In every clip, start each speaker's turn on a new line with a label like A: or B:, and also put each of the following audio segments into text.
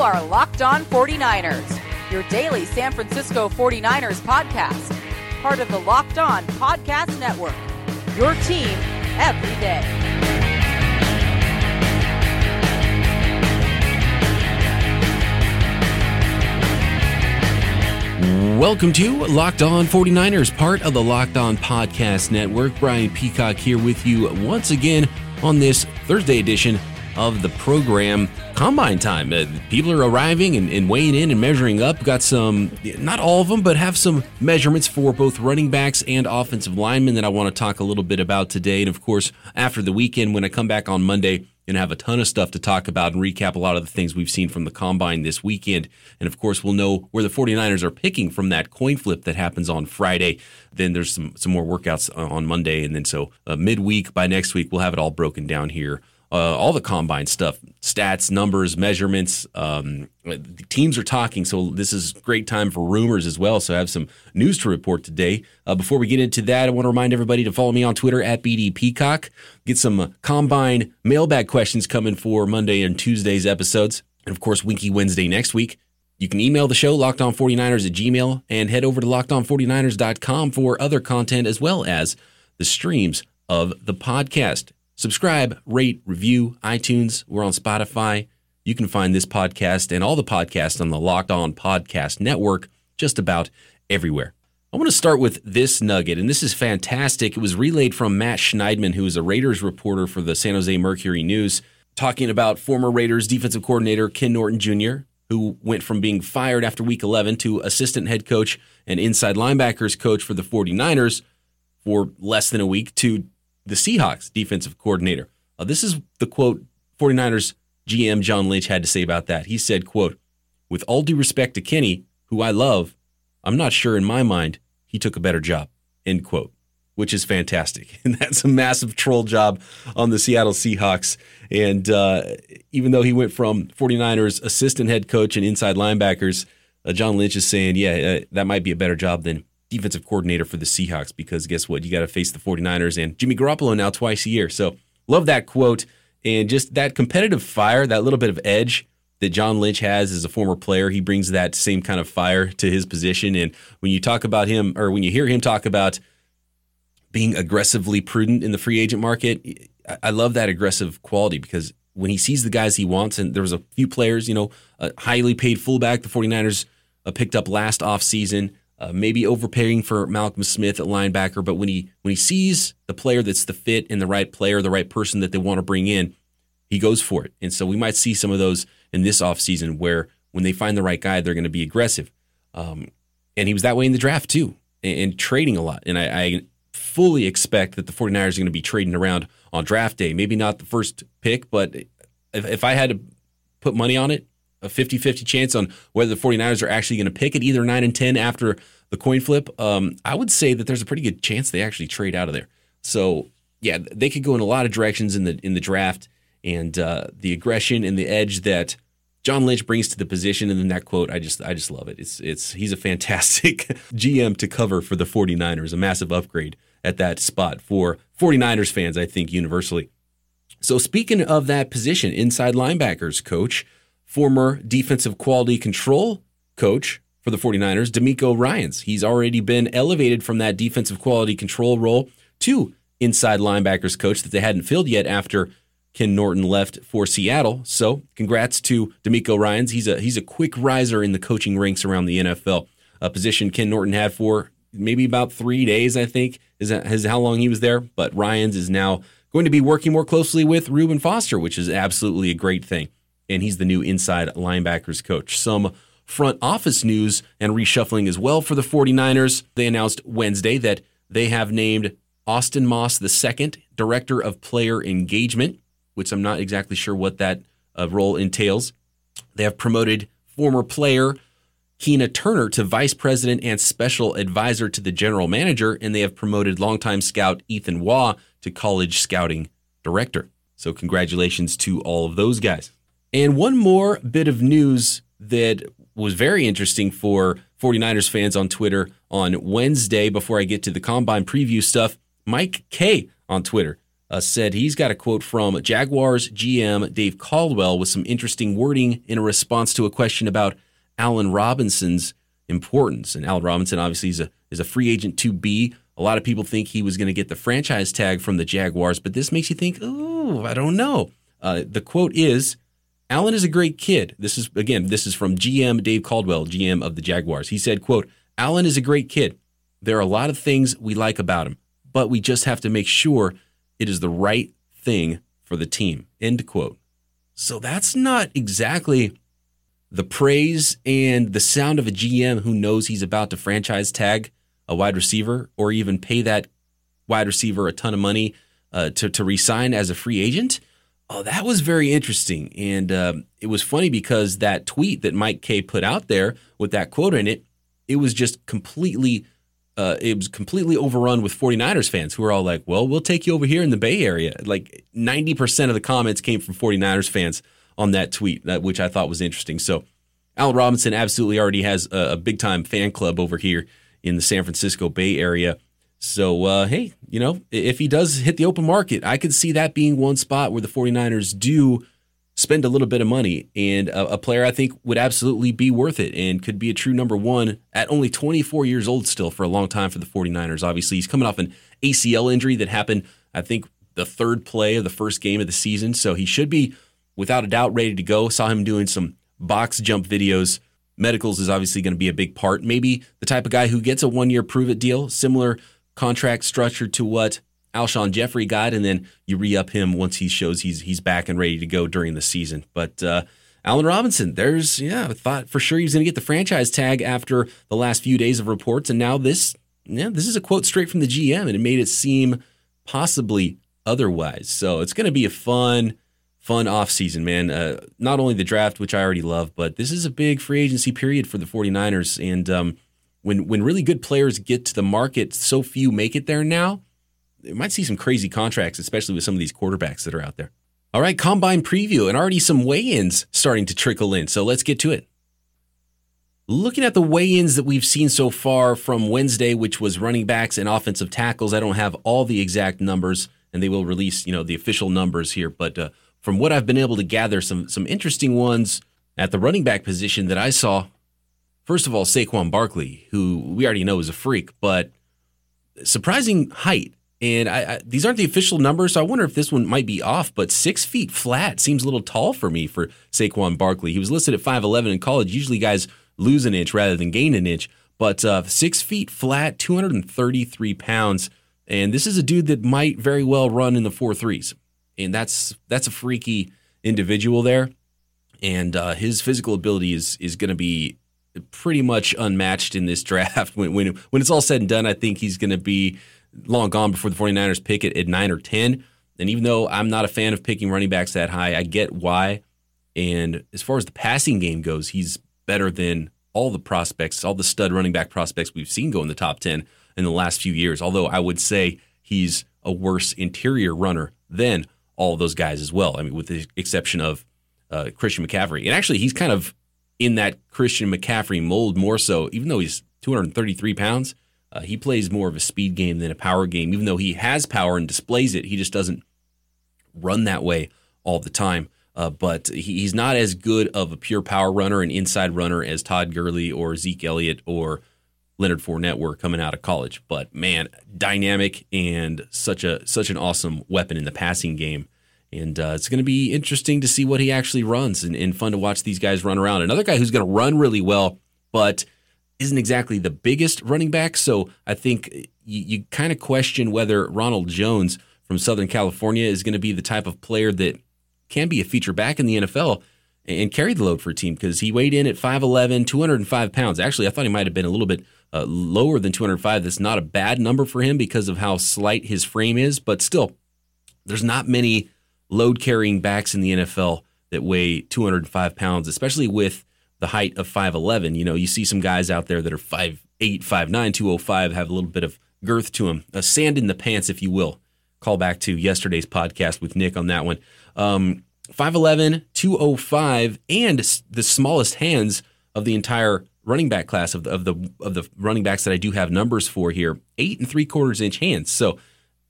A: are Locked On 49ers, your daily San Francisco 49ers podcast, part of the Locked On Podcast Network. Your team every day.
B: Welcome to Locked On 49ers, part of the Locked On Podcast Network. Brian Peacock here with you once again on this Thursday edition of the program. Combine time. Uh, people are arriving and, and, weighing in and measuring up. Got some, not all of them, but have some measurements for both running backs and offensive linemen that I want to talk a little bit about today. And of course, after the weekend, when I come back on Monday, and have a ton of stuff to talk about and recap a lot of the things we've seen from the combine this weekend. And of course, we'll know where the 49ers are picking from that coin flip that happens on Friday. Then there's some, some more workouts on Monday. And then so uh, midweek by next week, we'll have it all broken down here uh, all the combine stuff, stats, numbers, measurements. Um, teams are talking, so this is great time for rumors as well. So I have some news to report today. Uh, before we get into that, I want to remind everybody to follow me on Twitter at BD Peacock. Get some combine mailbag questions coming for Monday and Tuesday's episodes. And of course, Winky Wednesday next week. You can email the show, lockedon49ers at gmail, and head over to lockedon49ers.com for other content as well as the streams of the podcast. Subscribe, rate, review, iTunes. We're on Spotify. You can find this podcast and all the podcasts on the Locked On Podcast Network just about everywhere. I want to start with this nugget, and this is fantastic. It was relayed from Matt Schneidman, who is a Raiders reporter for the San Jose Mercury News, talking about former Raiders defensive coordinator Ken Norton Jr., who went from being fired after week 11 to assistant head coach and inside linebackers coach for the 49ers for less than a week to the Seahawks defensive coordinator. Uh, this is the quote 49ers GM John Lynch had to say about that. He said, quote, with all due respect to Kenny, who I love, I'm not sure in my mind he took a better job, end quote, which is fantastic. And that's a massive troll job on the Seattle Seahawks. And uh, even though he went from 49ers assistant head coach and inside linebackers, uh, John Lynch is saying, yeah, uh, that might be a better job than defensive coordinator for the Seahawks because guess what? You got to face the 49ers and Jimmy Garoppolo now twice a year. So love that quote and just that competitive fire, that little bit of edge that John Lynch has as a former player. He brings that same kind of fire to his position. And when you talk about him or when you hear him talk about being aggressively prudent in the free agent market, I love that aggressive quality because when he sees the guys he wants, and there was a few players, you know, a highly paid fullback the 49ers uh, picked up last offseason uh, maybe overpaying for Malcolm Smith at linebacker, but when he when he sees the player that's the fit and the right player, the right person that they want to bring in, he goes for it. And so we might see some of those in this offseason where when they find the right guy, they're going to be aggressive. Um, and he was that way in the draft too, and, and trading a lot. And I, I, fully expect that the 49ers are going to be trading around on draft day. Maybe not the first pick, but if, if I had to put money on it, a 50 50 chance on whether the 49ers are actually going to pick it either 9 and 10 after the coin flip, um, I would say that there's a pretty good chance they actually trade out of there. So, yeah, they could go in a lot of directions in the in the draft and uh, the aggression and the edge that John Lynch brings to the position and then that quote I just I just love it. It's it's he's a fantastic GM to cover for the 49ers, a massive upgrade at that spot for 49ers fans I think universally. So speaking of that position, inside linebackers coach, former defensive quality control coach for the 49ers, DeMeco Ryans. He's already been elevated from that defensive quality control role to inside linebackers coach that they hadn't filled yet after Ken Norton left for Seattle. So, congrats to DeMeco Ryans. He's a he's a quick riser in the coaching ranks around the NFL. A position Ken Norton had for maybe about three days, I think, is, is how long he was there. But Ryans is now going to be working more closely with Reuben Foster, which is absolutely a great thing and he's the new inside linebackers coach. Some front office news and reshuffling as well for the 49ers. They announced Wednesday that they have named Austin Moss II Director of Player Engagement, which I'm not exactly sure what that uh, role entails. They have promoted former player Keena Turner to Vice President and Special Advisor to the General Manager, and they have promoted longtime scout Ethan Waugh to College Scouting Director. So, congratulations to all of those guys. And one more bit of news that was very interesting for 49ers fans on Twitter on Wednesday before I get to the combine preview stuff. Mike Kaye on Twitter uh, said he's got a quote from Jaguars GM Dave Caldwell with some interesting wording in a response to a question about Allen Robinson's importance. And Allen Robinson obviously is a is a free agent to be. A lot of people think he was going to get the franchise tag from the Jaguars, but this makes you think, oh, I don't know. Uh, the quote is, Allen is a great kid. This is again, this is from GM Dave Caldwell, GM of the Jaguars. He said, quote, Allen is a great kid. There are a lot of things we like about him, but we just have to make sure it is the right thing for the team. End quote. So that's not exactly the praise and the sound of a GM who knows he's about to franchise tag a wide receiver or even pay that wide receiver a ton of money uh, to, to resign as a free agent. Oh, that was very interesting. And uh, it was funny because that tweet that Mike Kaye put out there with that quote in it, it was just completely uh, it was completely overrun with 49ers fans who were all like, well, we'll take you over here in the Bay Area. Like 90% of the comments came from 49ers fans on that tweet, which I thought was interesting. So Allen Robinson absolutely already has a, a big time fan club over here in the San Francisco Bay Area. So, uh, hey, you know, if he does hit the open market, I could see that being one spot where the 49ers do spend a little bit of money. And a, a, player I think would absolutely be worth it and could be a true number one at only 24 years old still for a long time for the 49ers. Obviously, he's coming off an ACL injury that happened, I think, the third play of the first game of the season. So he should be, without a doubt, ready to go. Saw him doing some box jump videos. Medicals is obviously going to be a big part. Maybe the type of guy who gets a one year prove it deal, similar contract structure to what Alshon Jeffery got, and then you re up him once he shows he's he's back and ready to go during the season. But uh, Allen Robinson, there's yeah, I thought for sure he was going to get the franchise tag after the last few days of reports, and now this yeah, this is a quote straight from the GM, and it made it seem possibly otherwise. So it's going to be a fun, fun offseason, man. Uh, not only the draft, which I already love, but this is a big free agency period for the 49ers. And um, when when really good players get to the market, so few make it there now you might see some crazy contracts, especially with some of these quarterbacks that are out there. All right, combine preview, and already some weigh ins starting to trickle in. So let's get to it. Looking at the weigh ins that we've seen so far from Wednesday, which was running backs and offensive tackles, I don't have all the exact numbers, and they will release, you know, the official numbers here. But uh, from what I've been able to gather, some some interesting ones at the running back position that I saw. First of all, Saquon Barkley, who we already know is a freak, but surprising height and I, I, these aren't the official numbers, so I wonder if this one might be off. But six feet flat seems a little tall for me for Saquon Barkley. He was listed at 5'11 in college. Usually guys lose an inch rather than gain an inch. But uh, six feet flat, 233 pounds. And this is a dude that might very well run in the four threes. And that's that's a freaky individual there. And uh, his physical ability is is going to be pretty much unmatched in this draft. When, when, when it's all said and done, I think he's going to be long gone before the 49ers pick it at 9 or 10. And even though I'm not a fan of picking running backs that high, I get why. And as far as the passing game goes, he's better than all the prospects, all the stud running back prospects we've seen go in the top 10 in the last few years. Although I would say he's a worse interior runner than all those guys as well. I mean, with the exception of uh, Christian McCaffrey. And actually, he's kind of in that Christian McCaffrey mold more so, even though he's 233 pounds. Uh, he plays more of a speed game than a power game, even though he has power and displays it. He just doesn't run that way all the time. Uh, but he, he's not as good of a pure power runner and inside runner as Todd Gurley or Zeke Elliott or Leonard Fournette were coming out of college. But man, dynamic and such a such an awesome weapon in the passing game. And uh, it's going to be interesting to see what he actually runs and, and fun to watch these guys run around. Another guy who's going to run really well, but isn't exactly the biggest running back. So I think you, you kind of question whether Ronald Jones from Southern California is going to be the type of player that can be a feature back in the NFL and carry the load for a team because he weighed in at 5'11, 205 pounds. Actually, I thought he might have been a little bit uh, lower than 205. That's not a bad number for him because of how slight his frame is, but still, there's not many load carrying backs in the NFL that weigh 205 pounds, especially with the height of 5'11. You know, you see some guys out there that are 5'8, 5'9, 205, have a little bit of girth to them, a sand in the pants, if you will. Call back to yesterday's podcast with Nick on that one. Um, 5'11, 205, and the smallest hands of the entire running back class of the, of the of the running backs that I do have numbers for here, eight and three quarters inch hands. So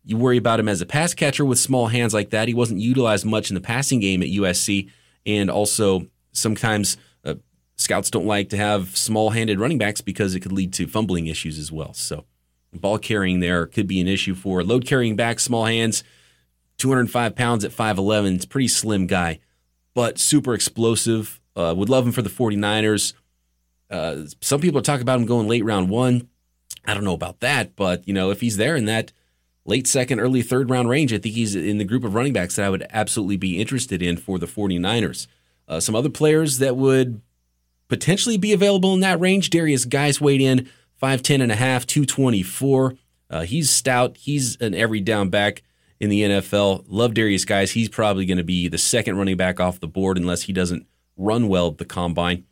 B: you worry about him as a pass catcher with small hands like that. He wasn't utilized much in the passing game at USC, and also sometimes uh, scouts don't like to have small-handed running backs because it could lead to fumbling issues as well. So, ball carrying there could be an issue for load carrying back, small hands. 205 pounds at 5'11. It's pretty slim guy, but super explosive. Uh, would love him for the 49ers. Uh, some people talk about him going late round one. I don't know about that, but you know, if he's there in that late second, early third round range, I think he's in the group of running backs that I would absolutely be interested in for the 49ers. Uh, some other players that would potentially be available in that range. Darius Guice weighed in 5'10 and a half, 224. Uh, he's stout. He's an every down back in the NFL. Love Darius Guice. He's probably going to be the second running back off the board unless he doesn't run well at the combine.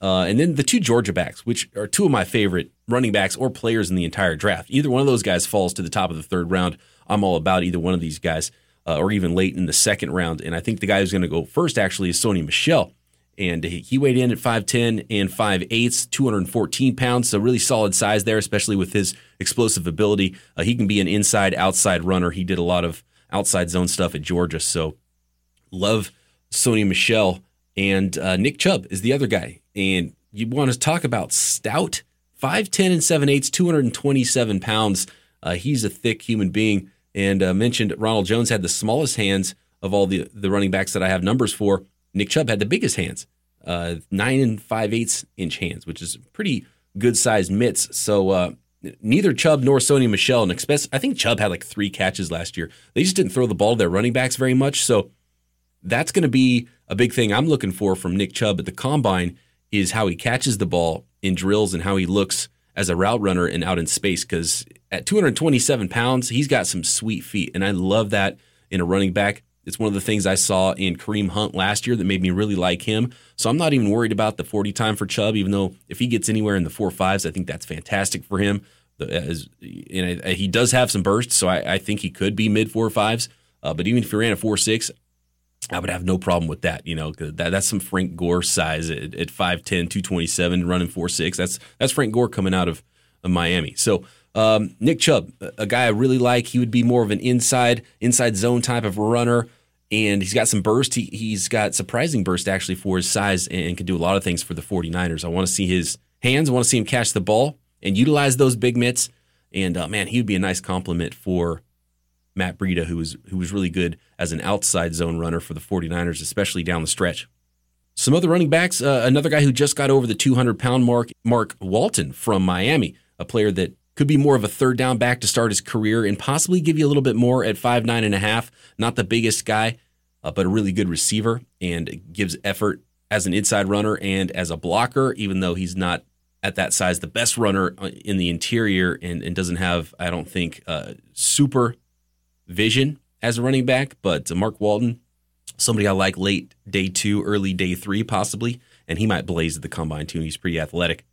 B: Uh, and then the two Georgia backs, which are two of my favorite running backs or players in the entire draft. Either one of those guys falls to the top of the third round. I'm all about either one of these guys, uh, or even late in the second round. And I think the guy who's going to go first actually is Sony Michel. And he weighed in at 5'10 and 5'8, 214 pounds. So, really solid size there, especially with his explosive ability. Uh, he can be an inside outside runner. He did a lot of outside zone stuff at Georgia. So, love Sony Michel. And uh, Nick Chubb is the other guy. And you want to talk about stout, 5'10 and 7 8 227 pounds. Uh, he's a thick human being. And uh, mentioned Ronald Jones had the smallest hands of all the, the running backs that I have numbers for. Nick Chubb had the biggest hands, uh, 9 and 5 8 inch hands, which is pretty good sized mitts. So uh, neither Chubb nor Sony Michel, and I think Chubb had like three catches last year. They just didn't throw the ball to their running backs very much. So that's going to be a big thing I'm looking for from Nick Chubb at the combine is how he catches the ball in drills and how he looks as a route runner and out in space. Because at 227 pounds, he's got some sweet feet, and I love that in a running back. It's one of the things I saw in Kareem Hunt last year that made me really like him. So I'm not even worried about the 40 time for Chubb, even though if he gets anywhere in the four fives, I think that's fantastic for him. As, and he does have some bursts, so I, I think he could be mid four fives. Uh, but even if he ran a four six, I would have no problem with that. You know, that, that's some Frank Gore size at, at 5'10, 227, running 4'6. That's that's Frank Gore coming out of, of Miami. So um, Nick Chubb, a guy I really like. He would be more of an inside inside zone type of runner, and he's got some burst. He, he's got surprising burst actually for his size and can do a lot of things for the 49ers. I want to see his hands. I want to see him catch the ball and utilize those big mitts. And uh, man, he would be a nice compliment for Matt Breida, who was who was really good as an outside zone runner for the 49ers, especially down the stretch. Some other running backs, uh, another guy who just got over the 200 pound mark, Mark Walton from Miami, a player that could be more of a third down back to start his career and possibly give you a little bit more at five nine and a half. Not the biggest guy, uh, but a really good receiver and gives effort as an inside runner and as a blocker, even though he's not at that size the best runner uh, in the interior and, and doesn't have, I don't think, uh, super vision as a running back, but Mark Walton, somebody I like late day two, early day three, possibly, and he might blaze at the combine too. He's pretty athletic.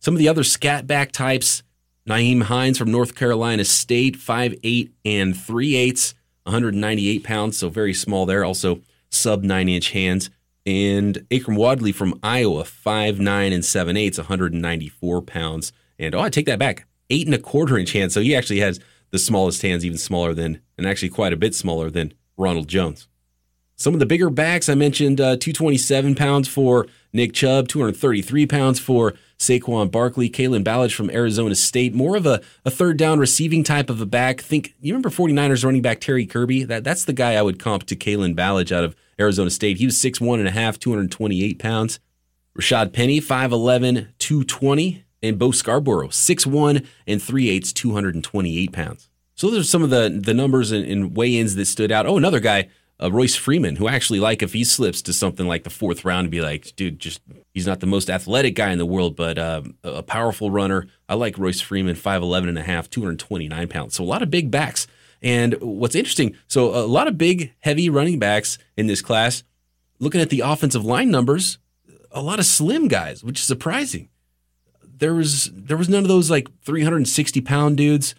B: Some of the other scat back types, Nyheim Hines from North Carolina State, 5'8 and 3 eighths, 198 pounds, so very small there. Also sub nine inch hands. And Akrum Wadley from Iowa, 5'9 and 7 eighths, 194 pounds. And oh, I take that back, eight and a quarter inch hands. So he actually has the smallest hands, even smaller than, and actually quite a bit smaller than Ronald Jones. Some of the bigger backs, I mentioned uh, 227 pounds for Nick Chubb, 233 pounds for Saquon Barkley, Kalen Ballage from Arizona State, more of a, a third down receiving type of a back. Think you remember 49ers running back Terry Kirby? That that's the guy I would comp to Kalen Ballage out of Arizona State. He was 6'1 and a half, 228 pounds. Rashaad Penny, 5'11, 220 and Bo Scarborough, 6'1 and 3 eighths, 228 pounds. So those are some of the, the numbers and, and weigh-ins that stood out. Oh, another guy, uh, Royce Freeman, who actually like if he slips to something like the fourth round be like, dude, just he's not the most athletic guy in the world, but uh, a powerful runner. I like Royce Freeman, 5'11 and a half, 229 pounds. So a lot of big backs. And what's interesting, so a lot of big, heavy running backs in this class. Looking at the offensive line numbers, a lot of slim guys, which is surprising there was there was none of those like 360 pound dudes.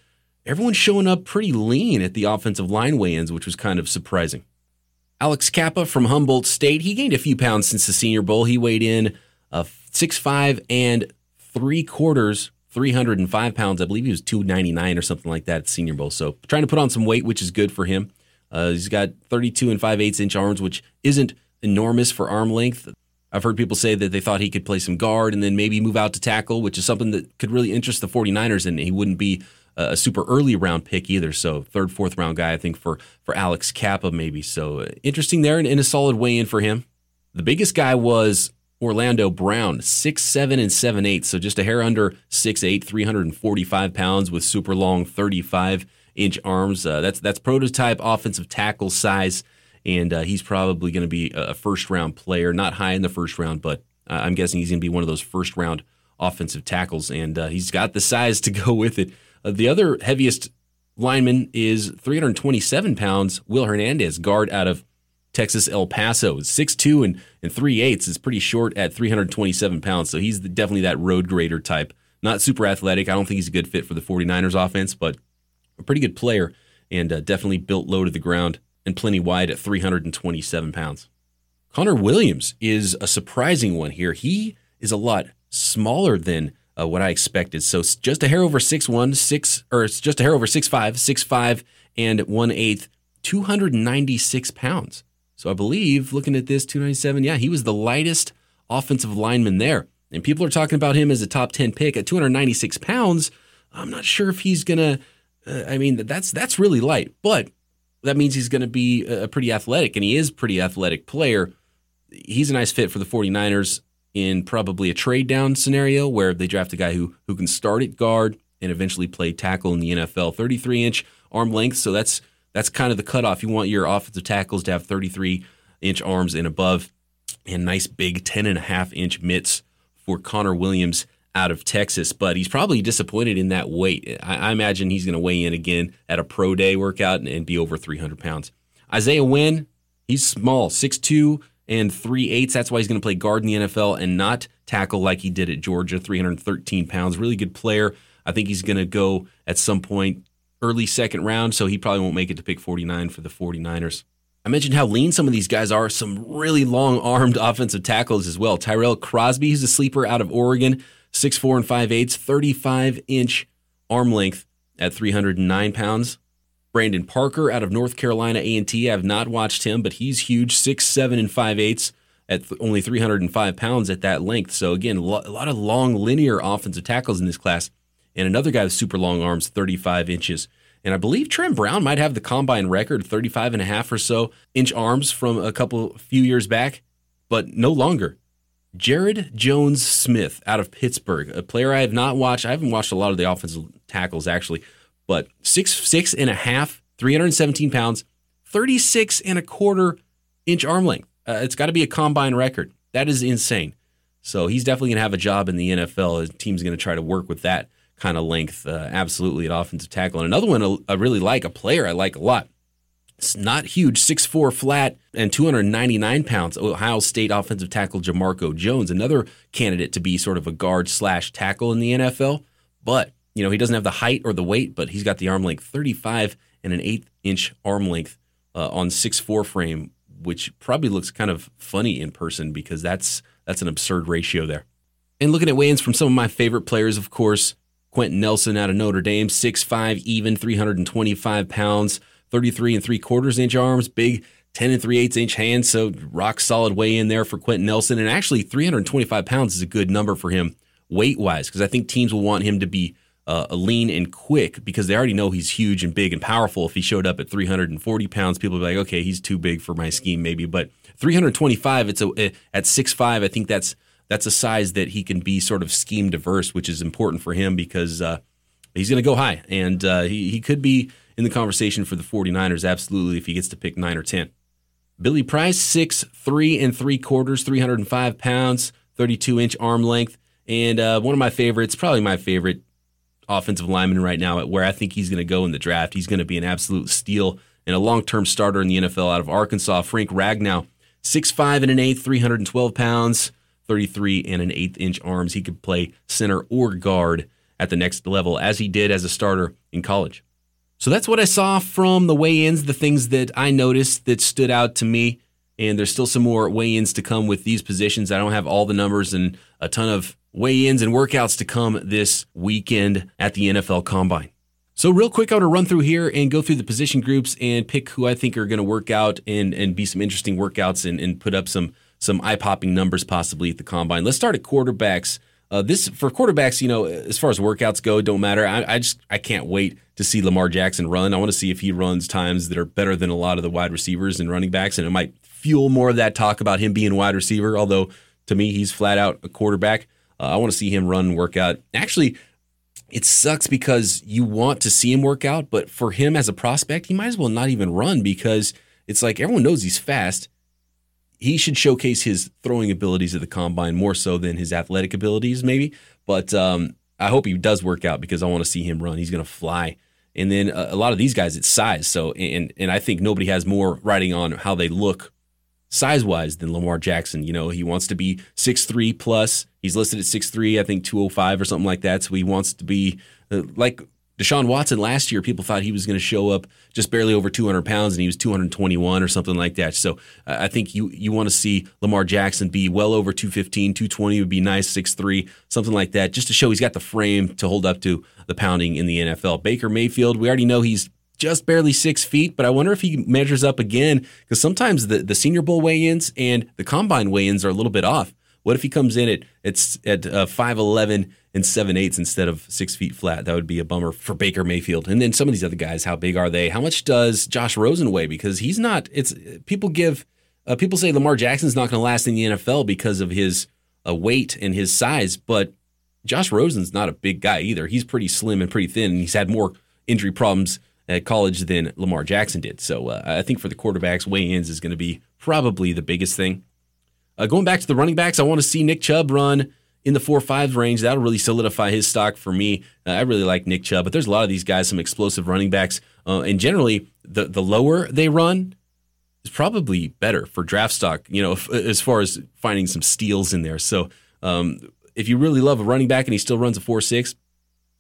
B: Everyone's showing up pretty lean at the offensive line weigh-ins, which was kind of surprising. Alex Cappa from Humboldt State, he gained a few pounds since the Senior Bowl. He weighed in a uh, six five and three quarters, 305 pounds. I believe he was 299 or something like that at Senior Bowl. So trying to put on some weight, which is good for him. Uh, he's got 32 and 5 eighths inch arms, which isn't enormous for arm length. I've heard people say that they thought he could play some guard and then maybe move out to tackle, which is something that could really interest the 49ers, and he wouldn't be a super early round pick either. So third, fourth round guy, I think for for Alex Cappa maybe. So uh, interesting there, and, a solid weigh in for him. The biggest guy was Orlando Brown, six seven and seven eight, so just a hair under six eight, 345 pounds with super long 35 inch arms. Uh, that's that's prototype offensive tackle size and uh, he's probably going to be a first round player, not high in the first round, but uh, I'm guessing he's going to be one of those first round offensive tackles, and uh, he's got the size to go with it. Uh, the other heaviest lineman is 327 pounds, Will Hernandez, guard out of Texas El Paso, 6'2 and, and 3 eighths is pretty short at 327 pounds, so he's definitely that road grader type. Not super athletic. I don't think he's a good fit for the 49ers offense, but a pretty good player and uh, definitely built low to the ground and plenty wide at 327 pounds. Connor Williams is a surprising one here. He is a lot smaller than uh, what I expected. So just a hair over 6'1, 6 or it's just a hair over 6'5, 6'5 and 1 8 296 pounds. So I believe looking at this 297, yeah, he was the lightest offensive lineman there. And people are talking about him as a top 10 pick at 296 pounds. I'm not sure if he's going to uh, I mean that's that's really light, but that means he's going to be a pretty athletic, and he is pretty athletic player. He's a nice fit for the 49ers in probably a trade down scenario where they draft a guy who who can start at guard and eventually play tackle in the NFL. 33 inch arm length, so that's that's kind of the cutoff. You want your offensive tackles to have 33 inch arms and above, and nice big 10 and a half inch mitts for Connor Williams out of Texas, but he's probably disappointed in that weight. I, I imagine he's going to weigh in again at a pro day workout and, and, be over 300 pounds. Isaiah Wynn, he's small, 6'2 and 3 eighths. That's why he's going to play guard in the NFL and not tackle like he did at Georgia, 313 pounds. Really good player. I think he's going to go at some point early second round, so he probably won't make it to pick 49 for the 49ers. I mentioned how lean some of these guys are. Some really long armed offensive tackles as well. Tyrell Crosby, he's a sleeper out of Oregon. Six four and 5 eighths, 35 inch arm length at 309 pounds. Brandon Parker out of North Carolina A&T. I have not watched him, but he's huge, six seven and 5 eighths at th- only 305 pounds at that length. So again, lo- a lot of long linear offensive tackles in this class. And another guy with super long arms, 35 inches. And I believe Trent Brown might have the combine record, 35 and a half or so inch arms from a couple few years back, but no longer. Jaryd Jones-Smith out of Pittsburgh, a player I have not watched. I haven't watched a lot of the offensive tackles actually, but six six and a half, 317 pounds, 36 and a quarter inch arm length. Uh, it's got to be a combine record. That is insane. So he's definitely going to have a job in the NFL. His team's going to try to work with that kind of length, uh, absolutely at offensive tackle. And another one I really like, a player I like a lot, it's not huge, 6'4 flat and 299 pounds. Ohio State offensive tackle Jamarco Jones, another candidate to be sort of a guard slash tackle in the NFL. But, you know, he doesn't have the height or the weight, but he's got the arm length 35 and an eighth inch arm length uh, on 6'4 frame, which probably looks kind of funny in person because that's that's an absurd ratio there. And looking at weigh-ins from some of my favorite players, of course, Quenton Nelson out of Notre Dame, 6'5 even, 325 pounds. 33 and three quarters inch arms, big 10 and 3 eighths inch hands. So rock solid way in there for Quenton Nelson. And actually, 325 pounds is a good number for him weight wise, because I think teams will want him to be uh, lean and quick because they already know he's huge and big and powerful. If he showed up at 340 pounds, people would be like, okay, he's too big for my scheme, maybe. But 325, it's a eh, at 6'5, I think that's that's a size that he can be sort of scheme diverse, which is important for him because uh, he's going to go high and uh, he, he could be in the conversation for the 49ers, absolutely, if he gets to pick 9 or 10. Billy Price, six three and three quarters, 305 pounds, 32 inch arm length. And uh, one of my favorites, probably my favorite offensive lineman right now, at where I think he's going to go in the draft. He's going to be an absolute steal and a long term starter in the NFL out of Arkansas. Frank Ragnow, six five and an eighth, 312 pounds, 33 and an eighth inch arms. He could play center or guard at the next level, as he did as a starter in college. So that's what I saw from the weigh ins, the things that I noticed that stood out to me. And there's still some more weigh ins to come with these positions. I don't have all the numbers and a ton of weigh ins and workouts to come this weekend at the NFL Combine. So, real quick, I want to run through here and go through the position groups and pick who I think are going to work out and, and be some interesting workouts and, and put up some some eye popping numbers possibly at the combine. Let's start at quarterbacks. Uh, this for quarterbacks, you know, as far as workouts go, don't matter. I, I, just I can't wait to see Lamar Jackson run. I want to see if he runs times that are better than a lot of the wide receivers and running backs, and it might fuel more of that talk about him being wide receiver. Although to me, he's flat out a quarterback. Uh, I want to see him run workout. Actually, it sucks because you want to see him work out, but for him as a prospect, he might as well not even run because it's like everyone knows he's fast. He should showcase his throwing abilities at the combine more so than his athletic abilities, maybe. But um, I hope he does work out because I want to see him run. He's going to fly. And then a, a lot of these guys, it's size. So, and and I think nobody has more writing on how they look size wise than Lamar Jackson. You know, he wants to be six three plus. He's listed at six three, I think 205 or something like that. So he wants to be uh, like Deshaun Watson last year. People thought he was going to show up just barely over 200 pounds and he was 221 or something like that. So uh, I think you, you want to see Lamar Jackson be well over 215, 220 would be nice, six three, something like that, just to show he's got the frame to hold up to the pounding in the NFL. Baker Mayfield, we already know he's just barely six feet, but I wonder if he measures up again because sometimes the, the Senior Bowl weigh-ins and the Combine weigh-ins are a little bit off. What if he comes in at it's at uh, five eleven and seven eighths instead of six feet flat? That would be a bummer for Baker Mayfield. And then some of these other guys, how big are they? How much does Josh Rosen weigh? Because he's not. It's people give uh, people say Lamar Jackson's not going to last in the NFL because of his uh, weight and his size, but Josh Rosen's not a big guy either. He's pretty slim and pretty thin, and he's had more injury problems at college than Lamar Jackson did. So uh, I think for the quarterbacks, weigh-ins is going to be probably the biggest thing. Uh, going back to the running backs, I want to see Nick Chubb run in the four five range. That'll really solidify his stock for me. Uh, I really like Nick Chubb, but there's a lot of these guys, some explosive running backs, uh, and generally the the lower they run is probably better for draft stock. You know, f- as far as finding some steals in there. So um, if you really love a running back and he still runs a four six,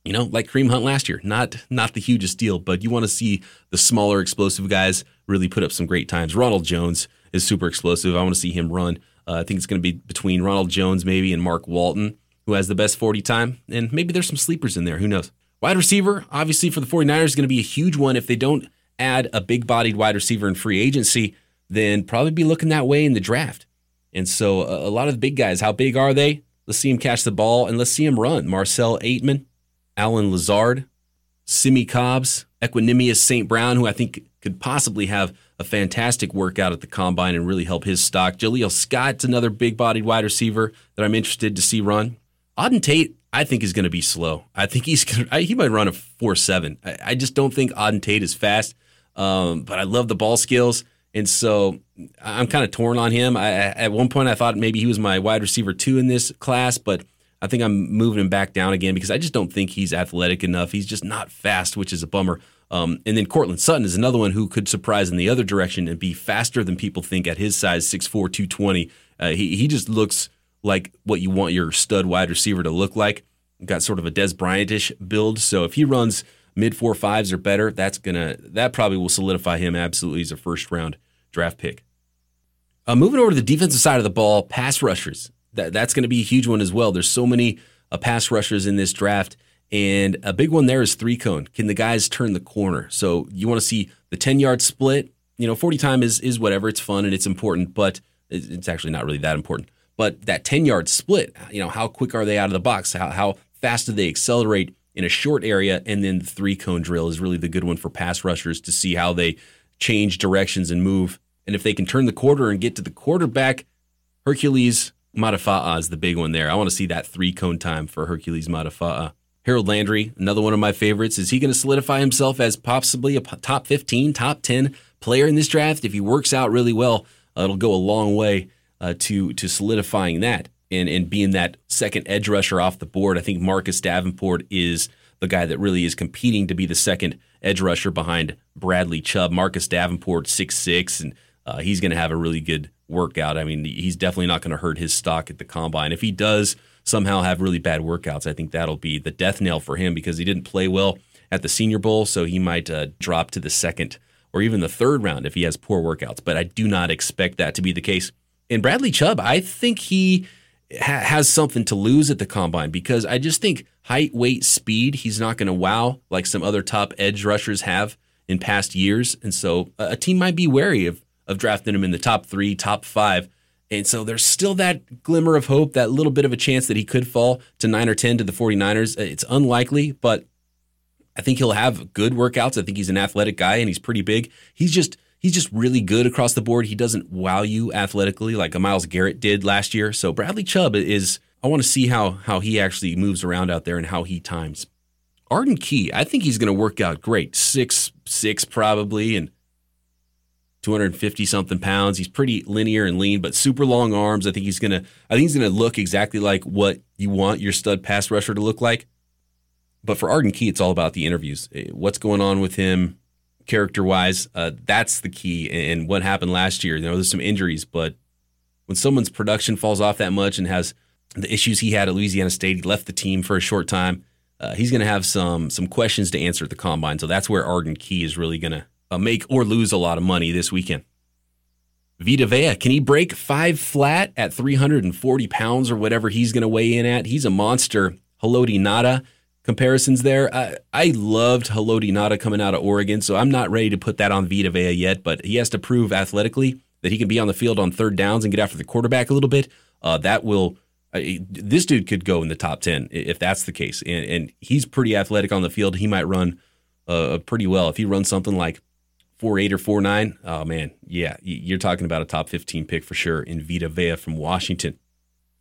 B: you know, like Kareem Hunt last year. Not not the hugest deal, but you want to see the smaller, explosive guys really put up some great times. Ronald Jones is super explosive. I want to see him run. Uh, I think it's going to be between Ronald Jones maybe and Mark Walton, who has the best 40 time. And maybe there's some sleepers in there. Who knows? Wide receiver, obviously for the 49ers, is going to be a huge one. If they don't add a big bodied wide receiver in free agency, then probably be looking that way in the draft. And so a, a lot of the big guys, how big are they? Let's see him catch the ball and let's see him run. Marcel Ateman, Allen Lazard, Simmie Cobbs, Equanimeous St. Brown, who I think could possibly have a fantastic workout at the combine and really help his stock. Jaleel Scott's another big bodied wide receiver that I'm interested to see run. Auden Tate, I think, is going to be slow. I think he's going to, he might run a 4 7. I, I, just don't think Auden Tate is fast, um, but I love the ball skills. And so I'm kind of torn on him. I, at one point, I thought maybe he was my wide receiver two in this class, but I think I'm moving him back down again because I just don't think he's athletic enough. He's just not fast, which is a bummer. Um, and then Courtland Sutton is another one who could surprise in the other direction and be faster than people think at his size, 6'4", 220. Uh, he, he just looks like what you want your stud wide receiver to look like. Got sort of a Dez Bryantish build. So if he runs mid four fives or better, that's gonna that probably will solidify him absolutely as a first round draft pick. Uh, moving over to the defensive side of the ball, pass rushers that, that's going to be a huge one as well. There's so many uh, pass rushers in this draft. And a big one there is three cone. Can the guys turn the corner? So you want to see the 10 yard split. You know, 40 time is, is whatever. It's fun and it's important, but it's actually not really that important. But that 10 yard split, you know, how quick are they out of the box? How, how fast do they accelerate in a short area? And then the three cone drill is really the good one for pass rushers to see how they change directions and move. And if they can turn the quarter and get to the quarterback, Hercules Mata'afa is the big one there. I want to see that three cone time for Hercules Mata'afa. Harold Landry, another one of my favorites. Is he going to solidify himself as possibly a top 15, top 10 player in this draft? If he works out really well, uh, it'll go a long way uh, to to solidifying that and, and being that second edge rusher off the board. I think Marcus Davenport is the guy that really is competing to be the second edge rusher behind Bradley Chubb. Marcus Davenport, six six, and uh, he's going to have a really good workout. I mean, he's definitely not going to hurt his stock at the combine. If he does somehow have really bad workouts, I think that'll be the death knell for him because he didn't play well at the Senior Bowl, so he might uh, drop to the second or even the third round if he has poor workouts. But I do not expect that to be the case. And Bradley Chubb, I think he ha- has something to lose at the combine because I just think height, weight, speed, he's not going to wow like some other top edge rushers have in past years. And so a team might be wary of, of drafting him in the top three, top five. And so there's still that glimmer of hope, that little bit of a chance that he could fall to nine or 10 to the 49ers. Uh, it's unlikely, but I think he'll have good workouts. I think he's an athletic guy and he's pretty big. He's just he's just really good across the board. He doesn't wow you athletically like a Myles Garrett did last year. So Bradley Chubb is I want to see how how he actually moves around out there and how he times. Arden Key, I think he's going to work out great. Six six probably and 250 something pounds. He's pretty linear and lean, but super long arms. I think he's gonna I think he's gonna look exactly like what you want your stud pass rusher to look like. But for Arden Key, it's all about the interviews. Eh, what's going on with him character wise? Uh, that's the key. And what happened last year? You know, there's some injuries, but when someone's production falls off that much and has the issues he had at Louisiana State, he left the team for a short time. Uh, he's going to have some some questions to answer at the combine. So that's where Arden Key is really going to uh, make or lose a lot of money this weekend. Vita Vea, can he break five flat at 340 pounds or whatever he's going to weigh in at? He's a monster. Haloti Ngata comparisons there. I, I loved Haloti Ngata coming out of Oregon, so I'm not ready to put that on Vita Vea yet, but he has to prove athletically that he can be on the field on third downs and get after the quarterback a little bit. Uh, that will. This dude could go in the top 10 if that's the case. And, and he's pretty athletic on the field. He might run uh, pretty well. If he runs something like four eight or four nine. Oh man, yeah, you're talking about a top 15 pick for sure in Vita Vea from Washington.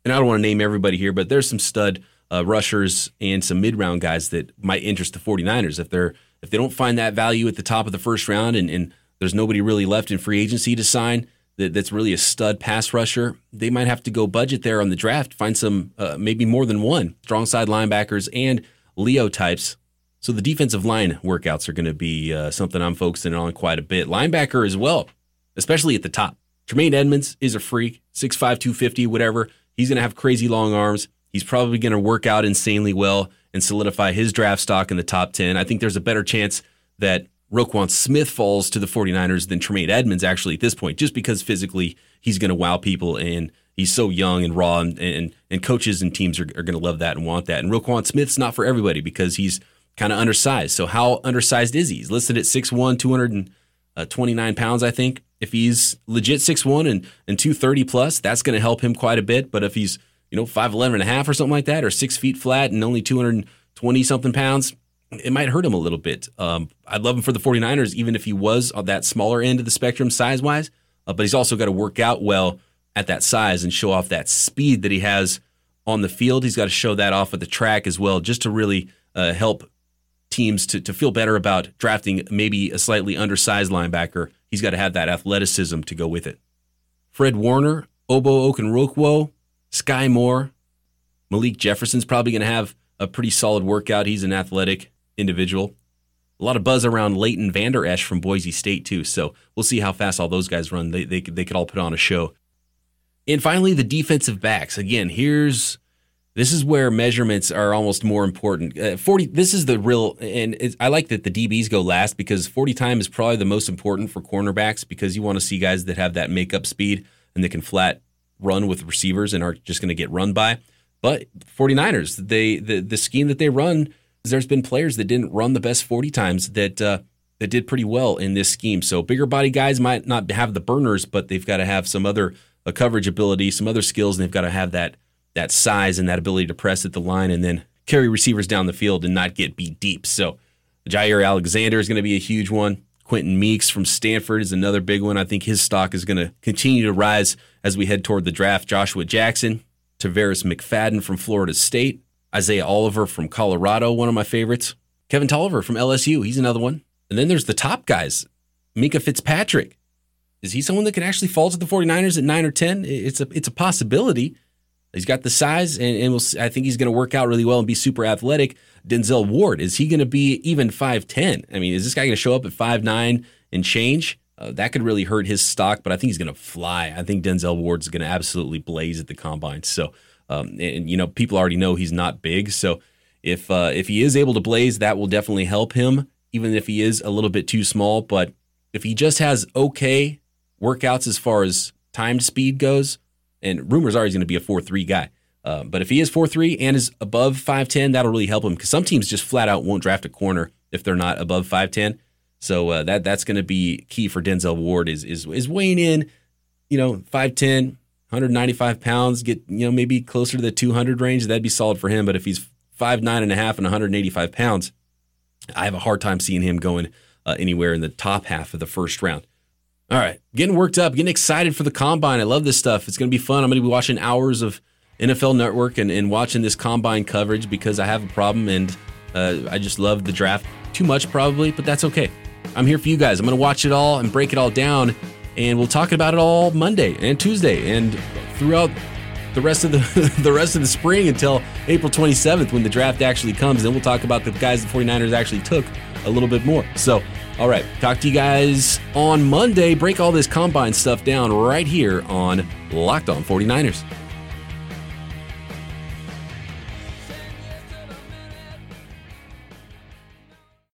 B: And I don't want to name everybody here, but there's some stud uh, rushers and some mid round guys that might interest the 49ers. If they're if they don't find that value at the top of the first round and, and there's nobody really left in free agency to sign that, that's really a stud pass rusher, they might have to go budget there on the draft, find some uh, maybe more than one strong side linebackers and Leo types. So the defensive line workouts are going to be uh, something I'm focusing on quite a bit. Linebacker as well, especially at the top. Tremaine Edmunds is a freak, 6'5, 250, whatever. He's going to have crazy long arms. He's probably going to work out insanely well and solidify his draft stock in the top 10. I think there's a better chance that Roquan Smith falls to the 49ers than Tremaine Edmunds actually at this point, just because physically he's going to wow people and he's so young and raw, and, and, and coaches and teams are, are going to love that and want that. And Roquan Smith's not for everybody because he's kind of undersized. So, how undersized is he? He's listed at 6'1, 229 pounds, I think. If he's legit 6'1 and, and 230 plus, that's going to help him quite a bit. But if he's you know, 5'11 and a half or something like that, or six feet flat and only 220 something pounds, it might hurt him a little bit. Um, I'd love him for the 49ers, even if he was on that smaller end of the spectrum size wise, uh, but he's also got to work out well at that size and show off that speed that he has on the field. He's got to show that off at the track as well, just to really uh, help teams to, to feel better about drafting maybe a slightly undersized linebacker. He's got to have that athleticism to go with it. Fred Warner, Ogbo Okoronkwo, Skai Moore, Malik Jefferson's probably going to have a pretty solid workout. He's an athletic individual. A lot of buzz around Leighton Vander Esch from Boise State too. So we'll see how fast all those guys run. They they they could all put on a show. And finally, the defensive backs. Again, here's this is where measurements are almost more important. Uh, Forty. This is the real, and I like that the DBs go last because forty time is probably the most important for cornerbacks because you want to see guys that have that makeup speed and they can flat run with receivers and aren't just going to get run by. But 49ers, they the, the scheme that they run, there's been players that didn't run the best 40 times that uh, that did pretty well in this scheme. So bigger body guys might not have the burners, but they've got to have some other uh, coverage ability, some other skills, and they've got to have that that size and that ability to press at the line and then carry receivers down the field and not get beat deep. So Jaire Alexander is going to be a huge one. Quenton Meeks from Stanford is another big one. I think his stock is going to continue to rise as we head toward the draft. Joshua Jackson, Tarvarus McFadden from Florida State, Isaiah Oliver from Colorado, one of my favorites. Kevin Toliver from LSU, he's another one. And then there's the top guys. Minkah Fitzpatrick. Is he someone that can actually fall to the 49ers at 9 or 10? It's a it's a possibility. He's got the size, and, and we'll, I think he's going to work out really well and be super athletic. Denzel Ward, is he going to be even 5'10? I mean, is this guy going to show up at 5'9 and change? Uh, that could really hurt his stock, but I think he's going to fly. I think Denzel Ward's going to absolutely blaze at the combine. So, um, and you know, people already know he's not big. So, if uh, if he is able to blaze, that will definitely help him, even if he is a little bit too small. But if he just has okay workouts as far as time speed goes, and rumors are he's going to be a four three guy. Uh, but if he is 4 3 and is above 5'10, that'll really help him because some teams just flat out won't draft a corner if they're not above 5'10. So uh, that that's going to be key for Denzel Ward is, is is weighing in, you know, 5'10, 195 pounds, get, you know, maybe closer to the 200 range. That'd be solid for him. But if he's 5'9 and a half and 185 pounds, I have a hard time seeing him going uh, anywhere in the top half of the first round. All right, getting worked up, getting excited for the combine. I love this stuff. It's going to be fun. I'm going to be watching hours of NFL Network and, and watching this combine coverage because I have a problem and uh, I just love the draft too much, probably, but that's okay. I'm here for you guys. I'm going to watch it all and break it all down, and we'll talk about it all Monday and Tuesday and throughout the rest of the the rest of the spring until April 27th when the draft actually comes. Then we'll talk about the guys the 49ers actually took a little bit more. So, all right, talk to you guys on Monday. Break all this combine stuff down right here on Locked On 49ers.